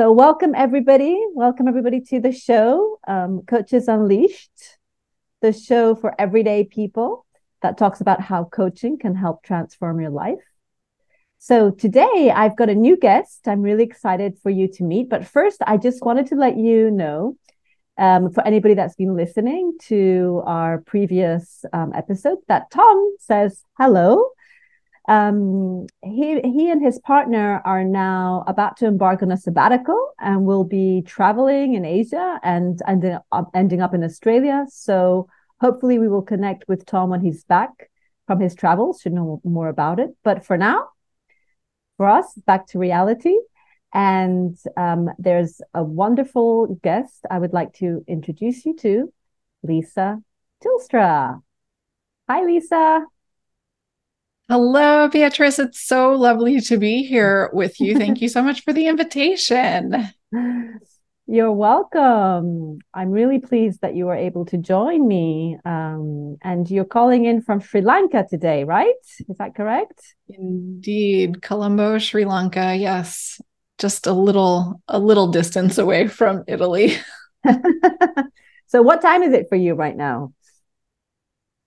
So, welcome everybody. Welcome everybody to the show, um, Coaches Unleashed, the show for everyday people that talks about how coaching can help transform your life. So, today I've got a new guest I'm really excited for you to meet. But first, I just wanted to let you know um, for anybody that's been listening to our previous um, episode that Tom says hello um, he he and his partner are now about to embark on a sabbatical and will be traveling in Asia and ending up, ending up in Australia. So hopefully we will connect with Tom when he's back from his travels to know more about it. But for now, for us, back to reality. And um, there's a wonderful guest I would like to introduce you to, Lisa Tilstra. Hi, Lisa. Hello, Beatrice. It's so lovely to be here with you. Thank you so much for the invitation. You're welcome. I'm really pleased that you were able to join me. Um, and you're calling in from Sri Lanka today, right? Is that correct? Indeed, Colombo, Sri Lanka. Yes, just a little a little distance away from Italy. so, what time is it for you right now?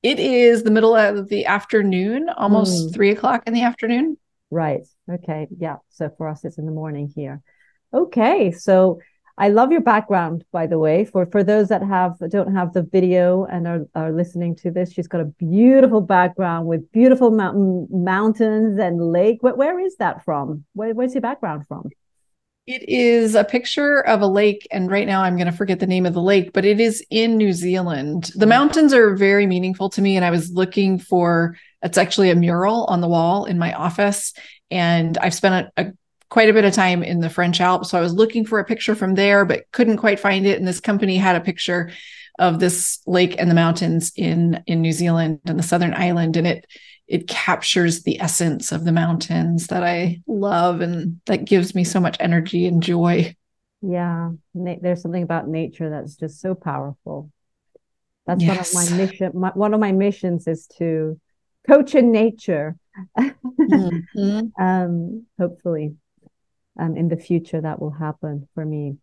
It is the middle of the afternoon, almost mm. three o'clock in the afternoon. Right. Okay. Yeah. So for us, it's in the morning here. Okay. So I love your background, by the way. For for those that have don't have the video and are, are listening to this, she's got a beautiful background with beautiful mountain mountains and lake. Where, where is that from? Where, where's your background from? It is a picture of a lake, and right now I'm going to forget the name of the lake, but it is in New Zealand. The mm. mountains are very meaningful to me, and I was looking for it's actually a mural on the wall in my office, and I've spent a, a quite a bit of time in the French Alps, so I was looking for a picture from there, but couldn't quite find it. And this company had a picture of this lake and the mountains in in New Zealand and the Southern Island, and it it captures the essence of the mountains that I love and that gives me so much energy and joy. Yeah, there's something about nature that's just so powerful. That's yes. one of my mission. My, one of my missions is to coach in nature. mm-hmm. um, hopefully, um, in the future that will happen for me.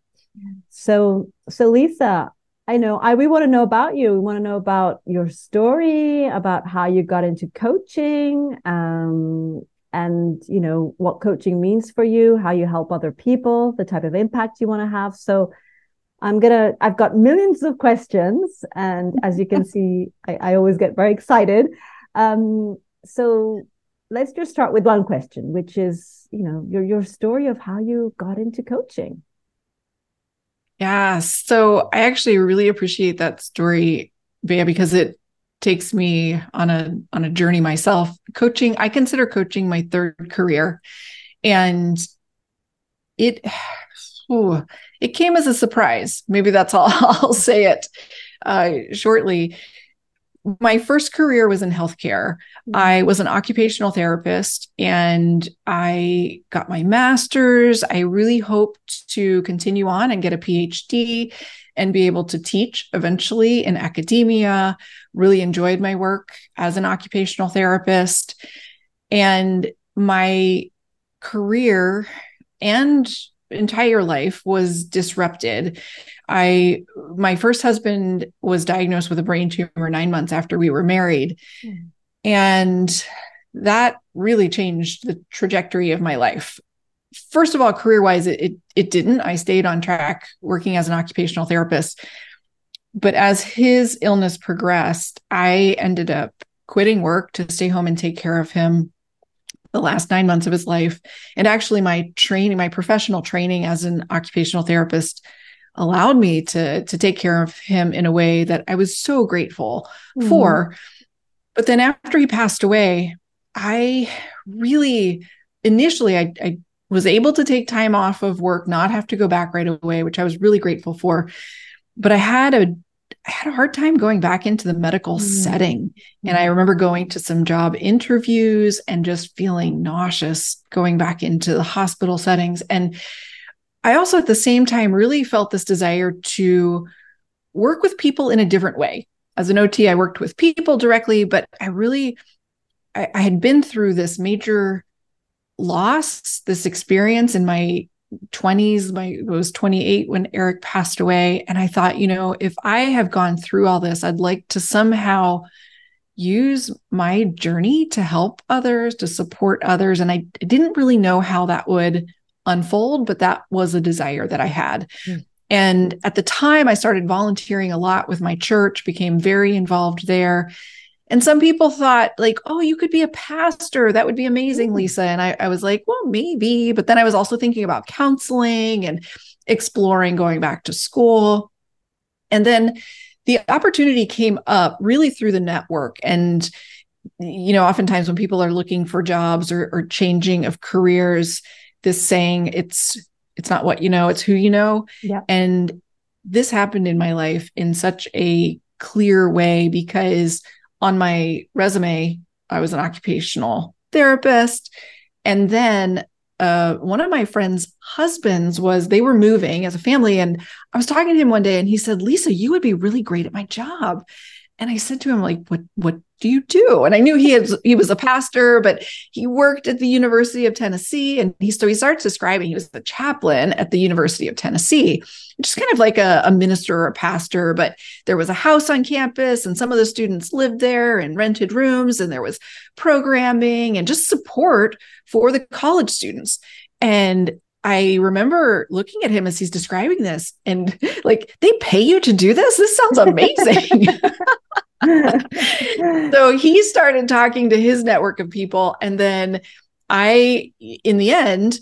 So, so Lisa, I know. I we want to know about you. We want to know about your story, about how you got into coaching, um, and you know what coaching means for you, how you help other people, the type of impact you want to have. So, I'm gonna. I've got millions of questions, and as you can see, I, I always get very excited. Um, so let's just start with one question, which is, you know, your your story of how you got into coaching. Yeah. So I actually really appreciate that story, Bea, because it takes me on a on a journey myself. Coaching, I consider coaching my third career. And it it came as a surprise. Maybe that's all I'll say it uh, shortly my first career was in healthcare. Mm-hmm. I was an occupational therapist and I got my master's. I really hoped to continue on and get a PhD and be able to teach eventually in academia. Really enjoyed my work as an occupational therapist. And my career and entire life was disrupted. I my first husband was diagnosed with a brain tumor 9 months after we were married. Mm. And that really changed the trajectory of my life. First of all, career-wise it, it it didn't. I stayed on track working as an occupational therapist. But as his illness progressed, I ended up quitting work to stay home and take care of him the last nine months of his life. And actually, my training, my professional training as an occupational therapist, allowed me to to take care of him in a way that I was so grateful mm-hmm. for. But then after he passed away, I really initially I, I was able to take time off of work, not have to go back right away, which I was really grateful for. But I had a I had a hard time going back into the medical mm. setting. And I remember going to some job interviews and just feeling nauseous going back into the hospital settings. And I also, at the same time, really felt this desire to work with people in a different way. As an OT, I worked with people directly, but I really, I, I had been through this major loss, this experience in my 20s. My I was 28 when Eric passed away. And I thought, you know, if I have gone through all this, I'd like to somehow use my journey to help others, to support others. And I didn't really know how that would unfold, but that was a desire that I had. Mm. And at the time, I started volunteering a lot with my church, became very involved there. And some people thought, like, oh, you could be a pastor. That would be amazing, mm. Lisa. And I, I was like, well, maybe. But then I was also thinking about counseling and exploring going back to school. And then the opportunity came up really through the network. And, you know, oftentimes when people are looking for jobs or, or changing of careers, this saying, it's it's not what you know, it's who you know. Yeah. And this happened in my life in such a clear way because on my resume, I was an occupational therapist. And then uh, one of my friends' husbands was, they were moving as a family. And I was talking to him one day and he said, Lisa, you would be really great at my job. And I said to him, like, what, what do you do? And I knew he had, he was a pastor, but he worked at the University of Tennessee. And he, so he starts describing, he was the chaplain at the University of Tennessee, just kind of like a, a minister or a pastor, but there was a house on campus and some of the students lived there and rented rooms and there was programming and just support for the college students. And I remember looking at him as he's describing this and like, they pay you to do this? This sounds amazing. so he started talking to his network of people. And then I, in the end,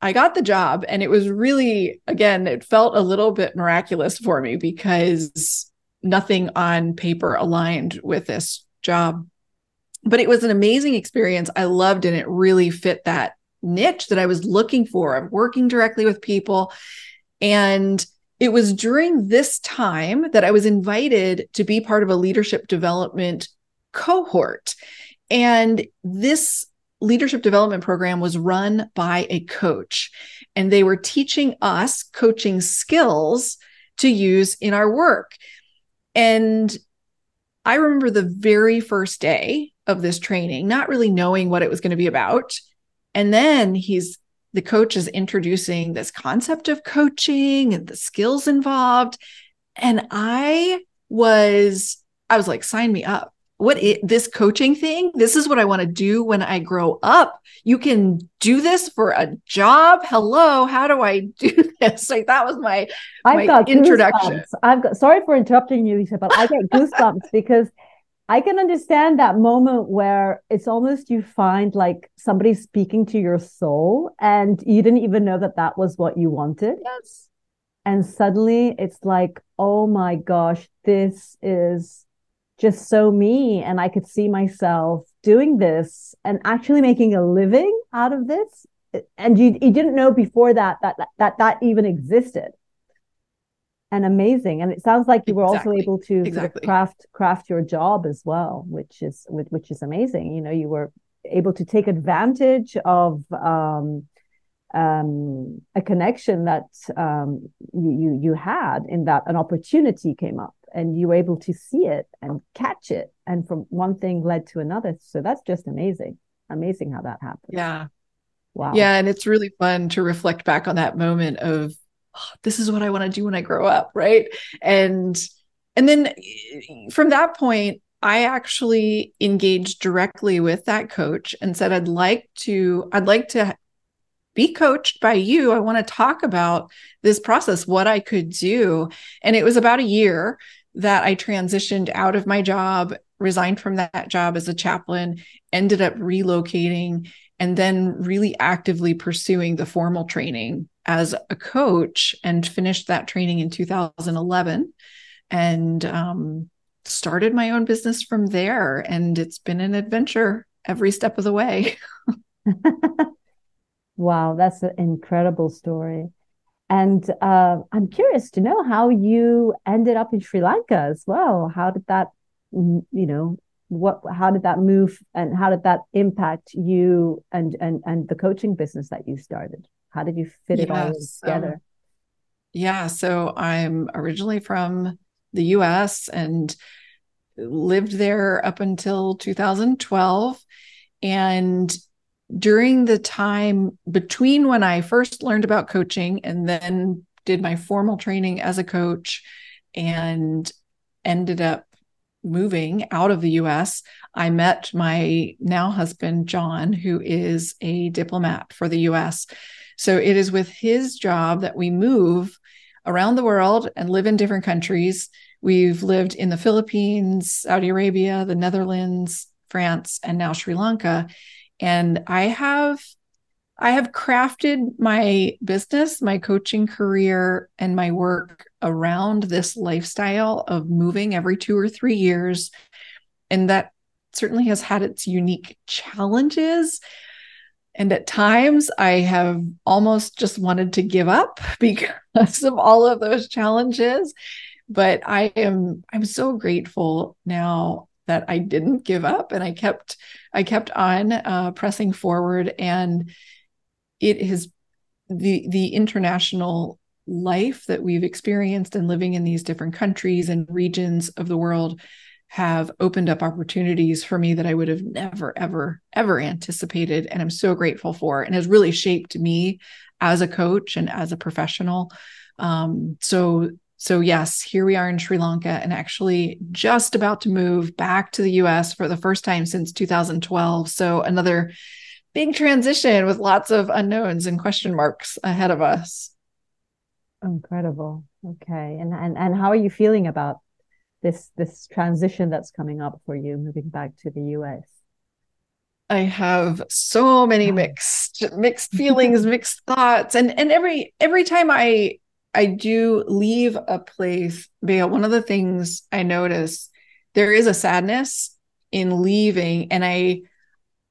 I got the job. And it was really, again, it felt a little bit miraculous for me because nothing on paper aligned with this job. But it was an amazing experience. I loved and it really fit that niche that I was looking for of working directly with people. And it was during this time that I was invited to be part of a leadership development cohort. And this leadership development program was run by a coach, and they were teaching us coaching skills to use in our work. And I remember the very first day of this training, not really knowing what it was going to be about. And then he's the coach is introducing this concept of coaching and the skills involved. And I was, I was like, sign me up. What is, this coaching thing? This is what I want to do when I grow up. You can do this for a job. Hello, how do I do this? Like that was my, I've my got introduction. Goosebumps. I've got sorry for interrupting you, Lisa, but I get goosebumps because I can understand that moment where it's almost you find like somebody speaking to your soul and you didn't even know that that was what you wanted. Yes. And suddenly it's like, oh my gosh, this is just so me. And I could see myself doing this and actually making a living out of this. And you, you didn't know before that, that, that, that, that even existed and amazing. And it sounds like you were exactly. also able to exactly. sort of craft craft your job as well which is which is amazing. You know you were able to take advantage of um, um, a connection that um, you, you you had in that an opportunity came up and you were able to see it and catch it. And from one thing led to another. So that's just amazing. Amazing how that happened. Yeah. Wow. Yeah. And it's really fun to reflect back on that moment of oh, this is what I want to do when I grow up, right? And and then from that point, I actually engaged directly with that coach and said, I'd like to, I'd like to be coached by you. I want to talk about this process, what I could do. And it was about a year that I transitioned out of my job, resigned from that job as a chaplain, ended up relocating, and then really actively pursuing the formal training as a coach and finished that training in 2011 and um, started my own business from there. And it's been an adventure every step of the way. wow, that's an incredible story. And uh, I'm curious to know how you ended up in Sri Lanka as well. How did that, you know, what how did that move and how did that impact you and and and the coaching business that you started how did you fit it all together yeah so i'm originally from the us and lived there up until 2012 and during the time between when I first learned about coaching and then did my formal training as a coach and ended up moving out of the US, I met my now husband, John, who is a diplomat for the US. So it is with his job that we move around the world and live in different countries. We've lived in the Philippines, Saudi Arabia, the Netherlands, France, and now Sri Lanka. And I have I have crafted my business, my coaching career, and my work around this lifestyle of moving every two or three years. And that certainly has had its unique challenges. And at times I have almost just wanted to give up because of all of those challenges. But I am I'm so grateful now that I didn't give up and I kept I kept on uh, pressing forward and it has the the international life that we've experienced and living in these different countries and regions of the world have opened up opportunities for me that I would have never, ever, ever anticipated. And I'm so grateful for and has really shaped me as a coach and as a professional. Um, so, so yes, here we are in Sri Lanka and actually just about to move back to the US for the first time since 2012. So another big transition with lots of unknowns and question marks ahead of us. Incredible. Okay. And and and how are you feeling about this this transition that's coming up for you moving back to the US? I have so many mixed mixed feelings, mixed thoughts, and and every every time I I do leave a place, Bea, one of the things I notice there is a sadness in leaving, and I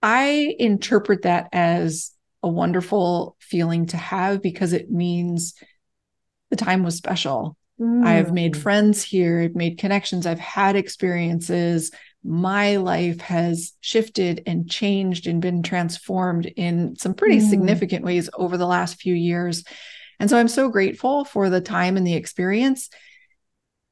I interpret that as a wonderful feeling to have because it means the time was special. Mm. I've made mm. friends here, I've made connections, I've had experiences. My life has shifted and changed and been transformed in some pretty mm. significant ways over the last few years. And so I'm so grateful for the time and the experience.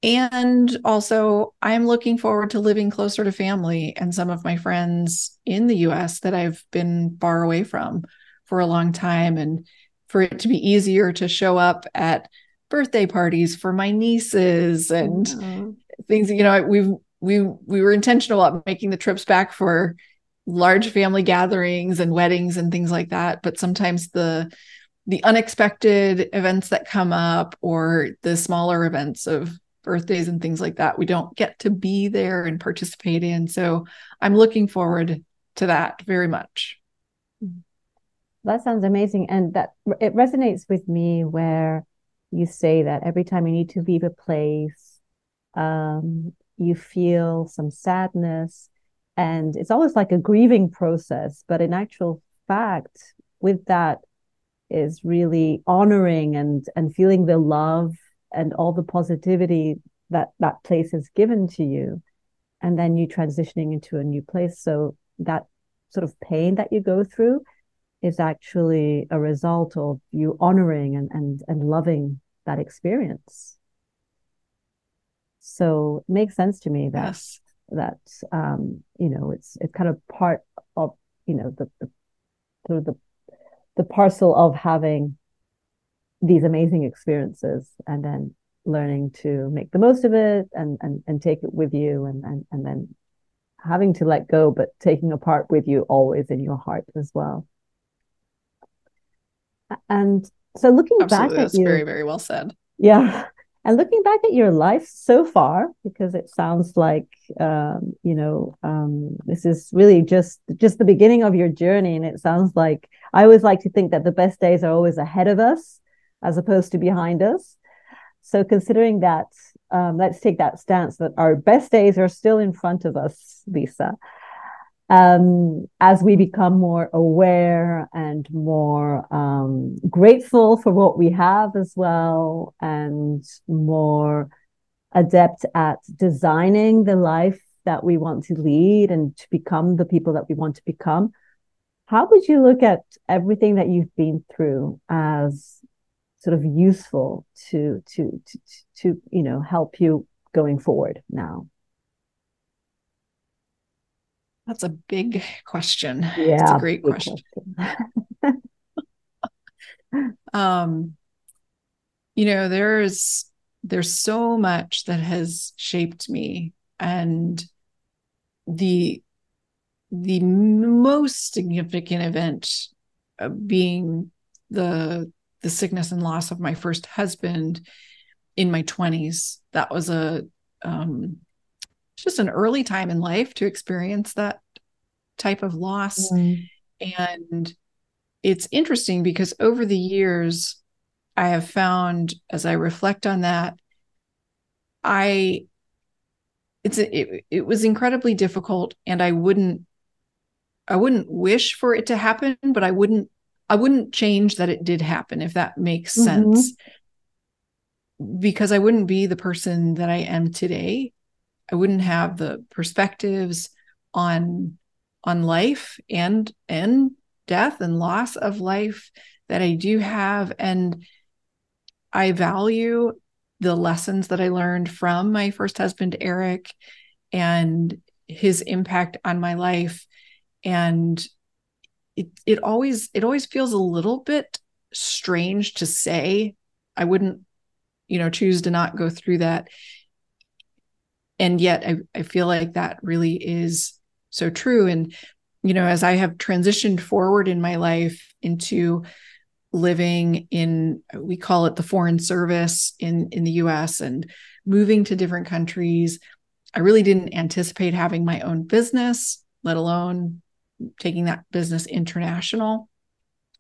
And also, I'm looking forward to living closer to family and some of my friends in the US that I've been far away from for a long time, and for it to be easier to show up at birthday parties for my nieces and mm-hmm. things you know we've we we were intentional about making the trips back for large family gatherings and weddings and things like that. But sometimes the the unexpected events that come up or the smaller events of birthdays and things like that we don't get to be there and participate in. So i'm looking forward to that very much. That sounds amazing. And that it resonates with me where you say that every time you need to leave a place, um, you feel some sadness. And it's always like a grieving process. But in actual fact, with that is really honoring and, and feeling the love and all the positivity that that place has given to you. And then you transitioning into a new place. So that sort of pain that you go through is actually a result of you honoring and and and loving that experience. So it makes sense to me that yes. that um, you know it's it's kind of part of you know the, the sort of the the parcel of having these amazing experiences and then learning to make the most of it and and, and take it with you and, and and then having to let go but taking a part with you always in your heart as well and so looking Absolutely, back at that's you, very very well said. Yeah, and looking back at your life so far, because it sounds like um, you know um, this is really just just the beginning of your journey, and it sounds like I always like to think that the best days are always ahead of us as opposed to behind us. So considering that, um, let's take that stance that our best days are still in front of us, Lisa um, as we become more aware and more um, grateful for what we have as well, and more adept at designing the life that we want to lead and to become the people that we want to become. How would you look at everything that you've been through as sort of useful to to to to you know help you going forward now? That's a big question. Yeah, it's a great question. question. um, you know, there's there's so much that has shaped me, and the the most significant event being the the sickness and loss of my first husband in my 20s that was a um, just an early time in life to experience that type of loss mm. and it's interesting because over the years i have found as i reflect on that i it's it, it was incredibly difficult and i wouldn't i wouldn't wish for it to happen but i wouldn't i wouldn't change that it did happen if that makes mm-hmm. sense because i wouldn't be the person that i am today i wouldn't have the perspectives on on life and and death and loss of life that i do have and i value the lessons that I learned from my first husband, Eric, and his impact on my life. And it it always it always feels a little bit strange to say. I wouldn't, you know, choose to not go through that. And yet I, I feel like that really is so true. And, you know, as I have transitioned forward in my life into living in we call it the foreign service in in the US and moving to different countries I really didn't anticipate having my own business let alone taking that business international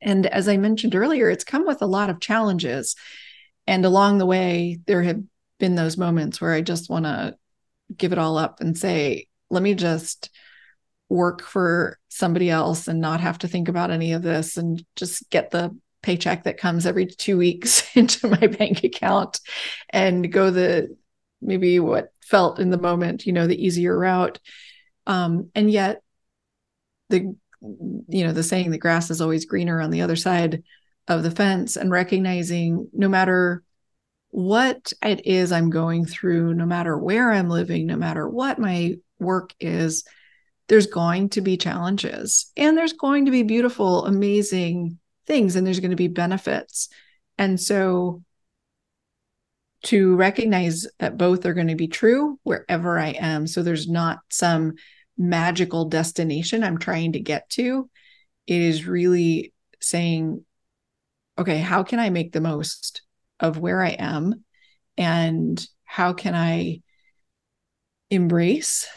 and as I mentioned earlier it's come with a lot of challenges and along the way there have been those moments where I just want to give it all up and say let me just work for somebody else and not have to think about any of this and just get the paycheck that comes every two weeks into my bank account and go the maybe what felt in the moment, you know, the easier route. Um, and yet the you know, the saying the grass is always greener on the other side of the fence and recognizing no matter what it is I'm going through, no matter where I'm living, no matter what my work is, there's going to be challenges and there's going to be beautiful, amazing things and there's going to be benefits. And so to recognize that both are going to be true wherever I am. So there's not some magical destination I'm trying to get to. It is really saying, okay, how can I make the most of where I am? And how can I embrace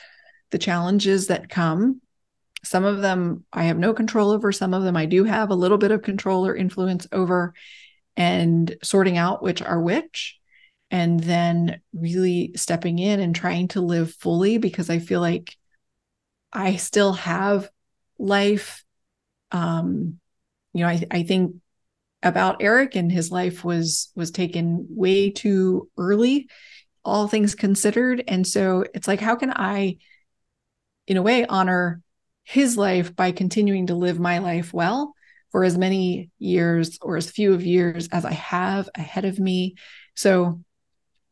the challenges that come some of them I have no control over. Some of them I do have a little bit of control or influence over, and sorting out which are which. And then really stepping in and trying to live fully because I feel like I still have life. Um, you know, I, I think about Eric and his life was was taken way too early, all things considered. And so it's like, how can I, in a way, honor his life by continuing to live my life well for as many years or as few of years as I have ahead of me. So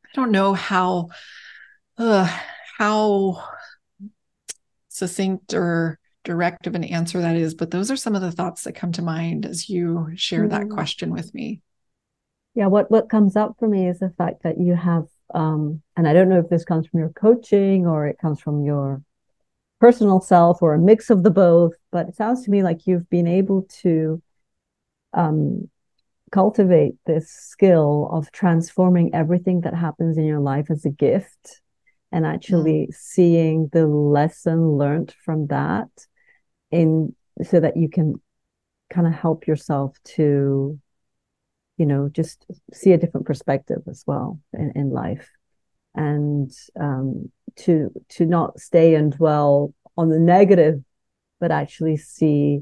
I don't know how uh, how succinct or direct of an answer that is, but those are some of the thoughts that come to mind as you share that mm-hmm. question with me. Yeah, what what comes up for me is the fact that you have um, and I don't know if this comes from your coaching or it comes from your personal self or a mix of the both. But it sounds to me like you've been able to um, cultivate this skill of transforming everything that happens in your life as a gift and actually mm. seeing the lesson learned from that in so that you can kind of help yourself to you know just see a different perspective as well in, in life and um, to to not stay and dwell on the negative, but actually see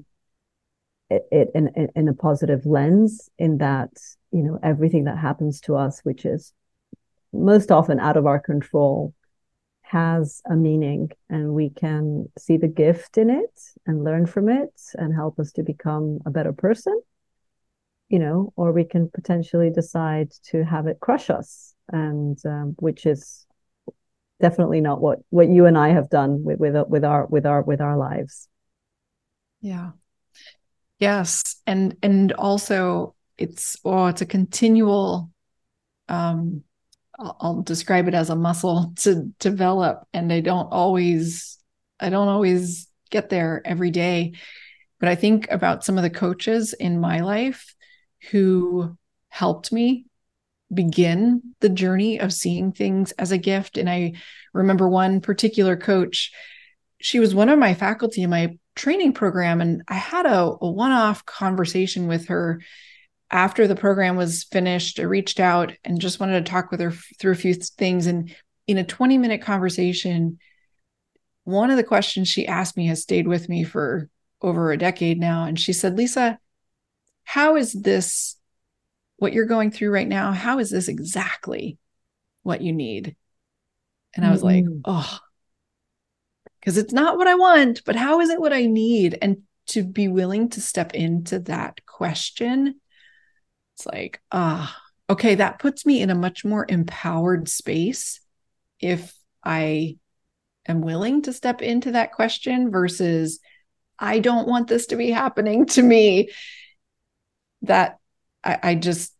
it, it in, in a positive lens. In that you know everything that happens to us, which is most often out of our control, has a meaning, and we can see the gift in it and learn from it, and help us to become a better person you know, or we can potentially decide to have it crush us, and um, which is definitely not what what you and I have done with with with our with our with our lives. Yeah. Yes, and and also it's oh it's a continual um I'll, describe it as a muscle to develop and I don't always I don't always get there every day but I think about some of the coaches in my life who helped me begin the journey of seeing things as a gift. And I remember one particular coach, she was one of my faculty in my training program. And I had a, a one off conversation with her after the program was finished. I reached out and just wanted to talk with her through a few things. And in a 20 minute conversation, one of the questions she asked me has stayed with me for over a decade now. And she said, Lisa, how is this what you're going through right now, how is this exactly what you need? And I was mm-hmm. like, oh, because it's not what I want, but how is it what I need? And to be willing to step into that question, it's like, ah, okay, that puts me in a much more empowered space if I am willing to step into that question versus I don't want this to be happening to me. That I, I just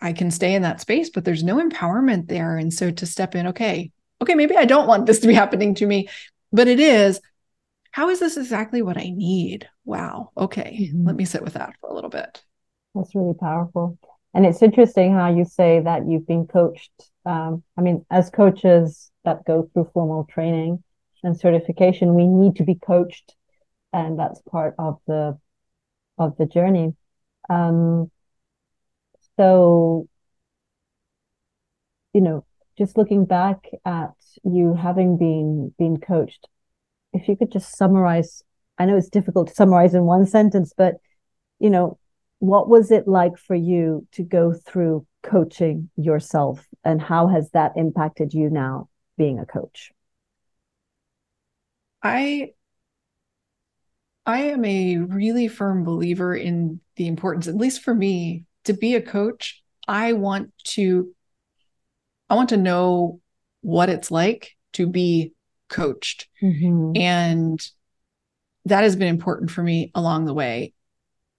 I can stay in that space, but there's no empowerment there. And so to step in, okay, okay, maybe I don't want this to be happening to me, but it is. How is this exactly what I need? Wow. Okay. Mm-hmm. Let me sit with that for a little bit. That's really powerful. And it's interesting how you say that you've been coached. Um, I mean, as coaches that go through formal training and certification, we need to be coached, and that's part of the of the journey. Um, so, you know, just looking back at you having been been coached, if you could just summarize, I know it's difficult to summarize in one sentence, but you know, what was it like for you to go through coaching yourself and how has that impacted you now being a coach? I I am a really firm believer in the importance, at least for me, to be a coach, I want to I want to know what it's like to be coached. Mm-hmm. And that has been important for me along the way.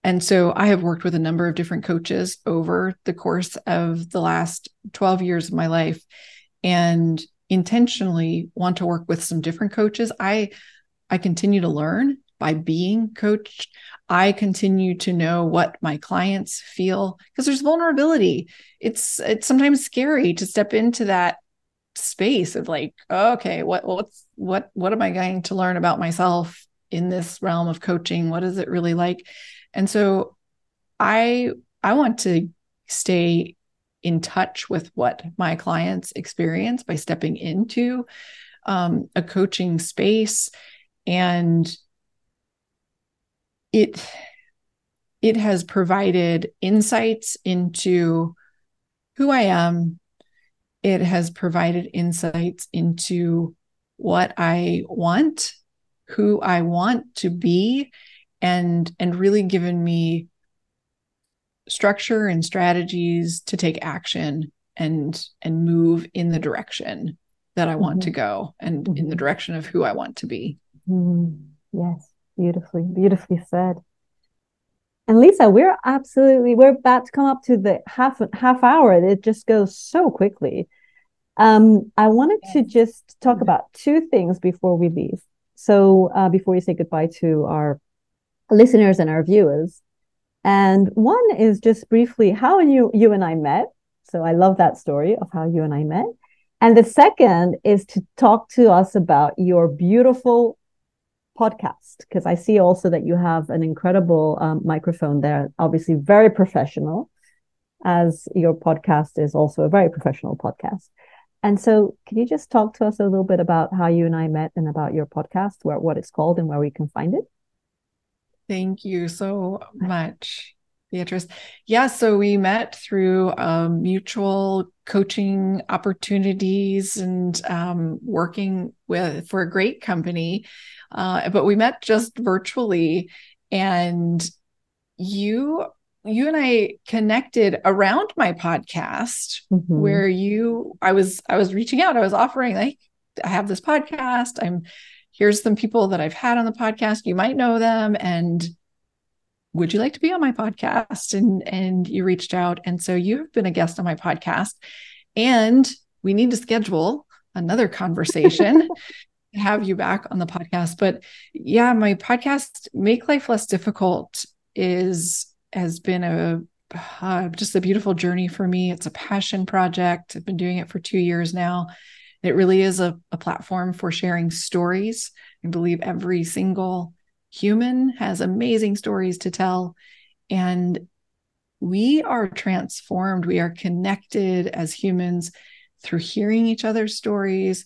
And so I have worked with a number of different coaches over the course of the last 12 years of my life and intentionally want to work with some different coaches. I I continue to learn by being coached. I continue to know what my clients feel because there's vulnerability. It's it's sometimes scary to step into that space of like, oh, okay, what what's what what am I going to learn about myself in this realm of coaching? What is it really like? And so I I want to stay in touch with what my clients experience by stepping into um, a coaching space and it it has provided insights into who I am. It has provided insights into what I want, who I want to be, and and really given me structure and strategies to take action and and move in the direction that I want mm-hmm. to go and mm-hmm. in the direction of who I want to be. Mm-hmm. Yes. Beautifully, beautifully said. And Lisa, we're absolutely we're about to come up to the half half hour. It just goes so quickly. Um, I wanted to just talk about two things before we leave. So uh, before we say goodbye to our listeners and our viewers, and one is just briefly how you you and I met. So I love that story of how you and I met. And the second is to talk to us about your beautiful podcast because I see also that you have an incredible um, microphone there, obviously very professional, as your podcast is also a very professional podcast. And so, can you just talk to us a little bit about how you and I met and about your podcast, where what it's called, and where we can find it? Thank you so much, Beatrice. Yeah, so we met through um, mutual coaching opportunities and um, working with for a great company uh, but we met just virtually, and you you and I connected around my podcast mm-hmm. where you I was I was reaching out. I was offering like I have this podcast. I'm here's some people that I've had on the podcast. You might know them and would you like to be on my podcast? And and you reached out and so you have been a guest on my podcast and we need to schedule another conversation to have you back on the podcast. But yeah, my podcast, Make Life Less Difficult, is has been a uh, just a beautiful journey for me. It's a passion project. I've been doing it for two years now. It really is a, a platform for sharing stories. I believe every single human has amazing stories to tell. And we are transformed. We are connected as humans through hearing each other's stories,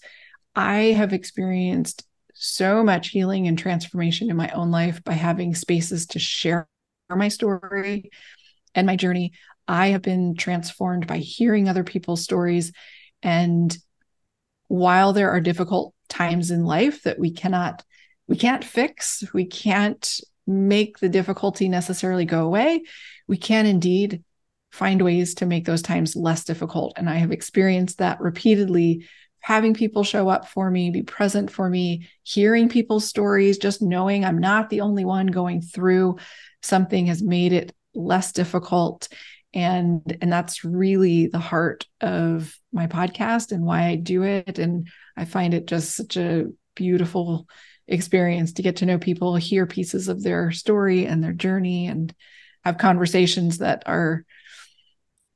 I have experienced so much healing and transformation in my own life by having spaces to share my story and my journey. I have been transformed by hearing other people's stories. And while there are difficult times in life that we cannot we can't fix, we can't make the difficulty necessarily go away, we can indeed find ways to make those times less difficult. And I have experienced that repeatedly having people show up for me, be present for me, hearing people's stories, just knowing I'm not the only one going through something has made it less difficult and and that's really the heart of my podcast and why I do it and I find it just such a beautiful experience to get to know people, hear pieces of their story and their journey and have conversations that are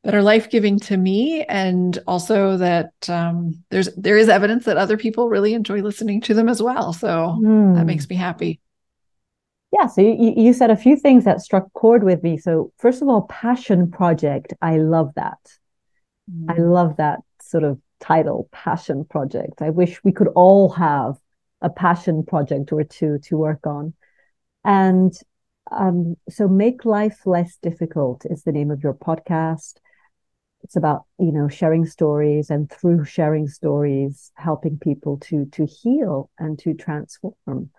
that are life giving to me, and also that um, there's there is evidence that other people really enjoy listening to them as well. So mm. that hmm. makes me happy. Yeah, so you, you said a few things that struck chord with me. So first of all, passion project, I love that. Mm. I love that sort of title, passion project. I wish we could all have a passion project or two to work on. And um, so, Make Life Less Difficult is the name of your podcast it's about you know sharing stories and through sharing stories helping people to to heal and to transform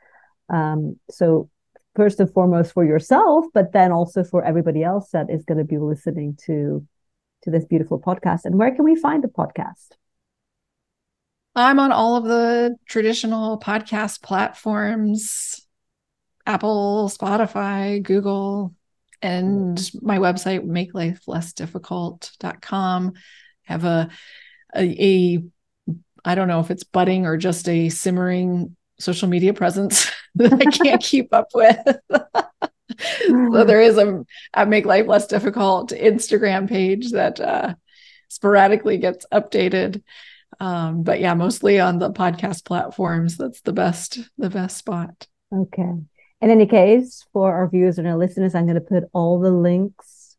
um, so first and foremost for yourself but then also for everybody else that is going to be listening to to this beautiful podcast. And where can we find the podcast? I'm on all of the traditional podcast platforms apple spotify google and my website makelifelessdifficult.com have a, a, a I don't know if it's budding or just a simmering social media presence that I can't keep up with. so there is a, a make life less difficult Instagram page that uh, sporadically gets updated. Um, but yeah, mostly on the podcast platforms. That's the best, the best spot. Okay. In any case, for our viewers and our listeners, I'm going to put all the links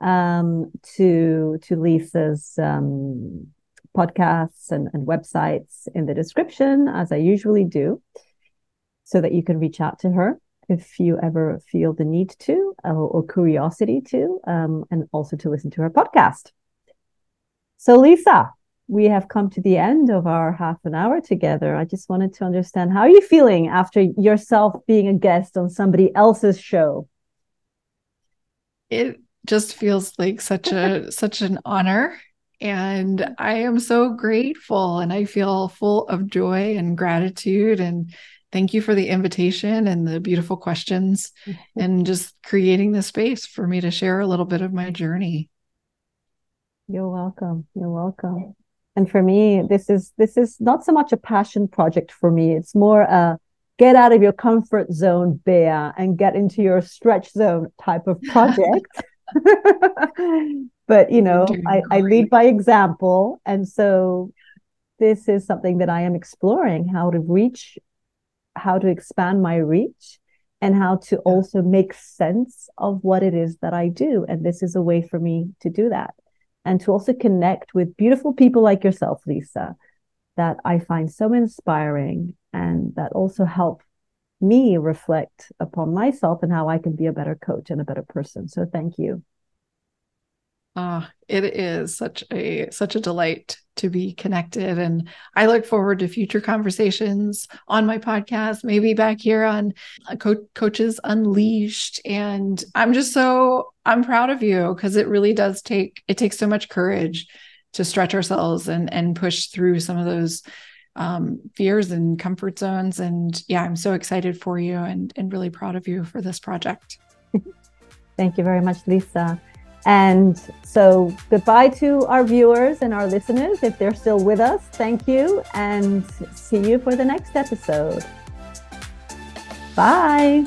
um, to to Lisa's um, podcasts and, and websites in the description, as I usually do, so that you can reach out to her if you ever feel the need to or, or curiosity to, um, and also to listen to her podcast. So, Lisa, we have come to the end of our half an hour together. I just wanted to understand how are you feeling after yourself being a guest on somebody else's show? It just feels like such a such an honor and I am so grateful and I feel full of joy and gratitude and thank you for the invitation and the beautiful questions mm-hmm. and just creating the space for me to share a little bit of my journey. You're welcome. You're welcome. And for me this is this is not so much a passion project for me. It's more a get out of your comfort zone Bea and get into your stretch zone type of project. But you know I, I lead by example. And so this is something that i am exploring how to reach how to expand my reach and how to also make sense of what it is that i do and this is a way for me to do that and to also connect with beautiful people like yourself, Lisa, that I find so inspiring and that also help me reflect upon myself and how I can be a better coach and a better person. So thank you. Ah, uh, it is such a such a delight to be connected. And I look forward to future conversations on my podcast, maybe back here on Co- Coaches Unleashed. And I'm just so I'm proud of you because it really does take it takes so much courage to stretch ourselves and and push through some of those um, fears and comfort zones. And yeah, I'm so excited for you and and really proud of you for this project. Thank you very much, Lisa. And so, goodbye to our viewers and our listeners. If they're still with us, thank you and see you for the next episode. Bye.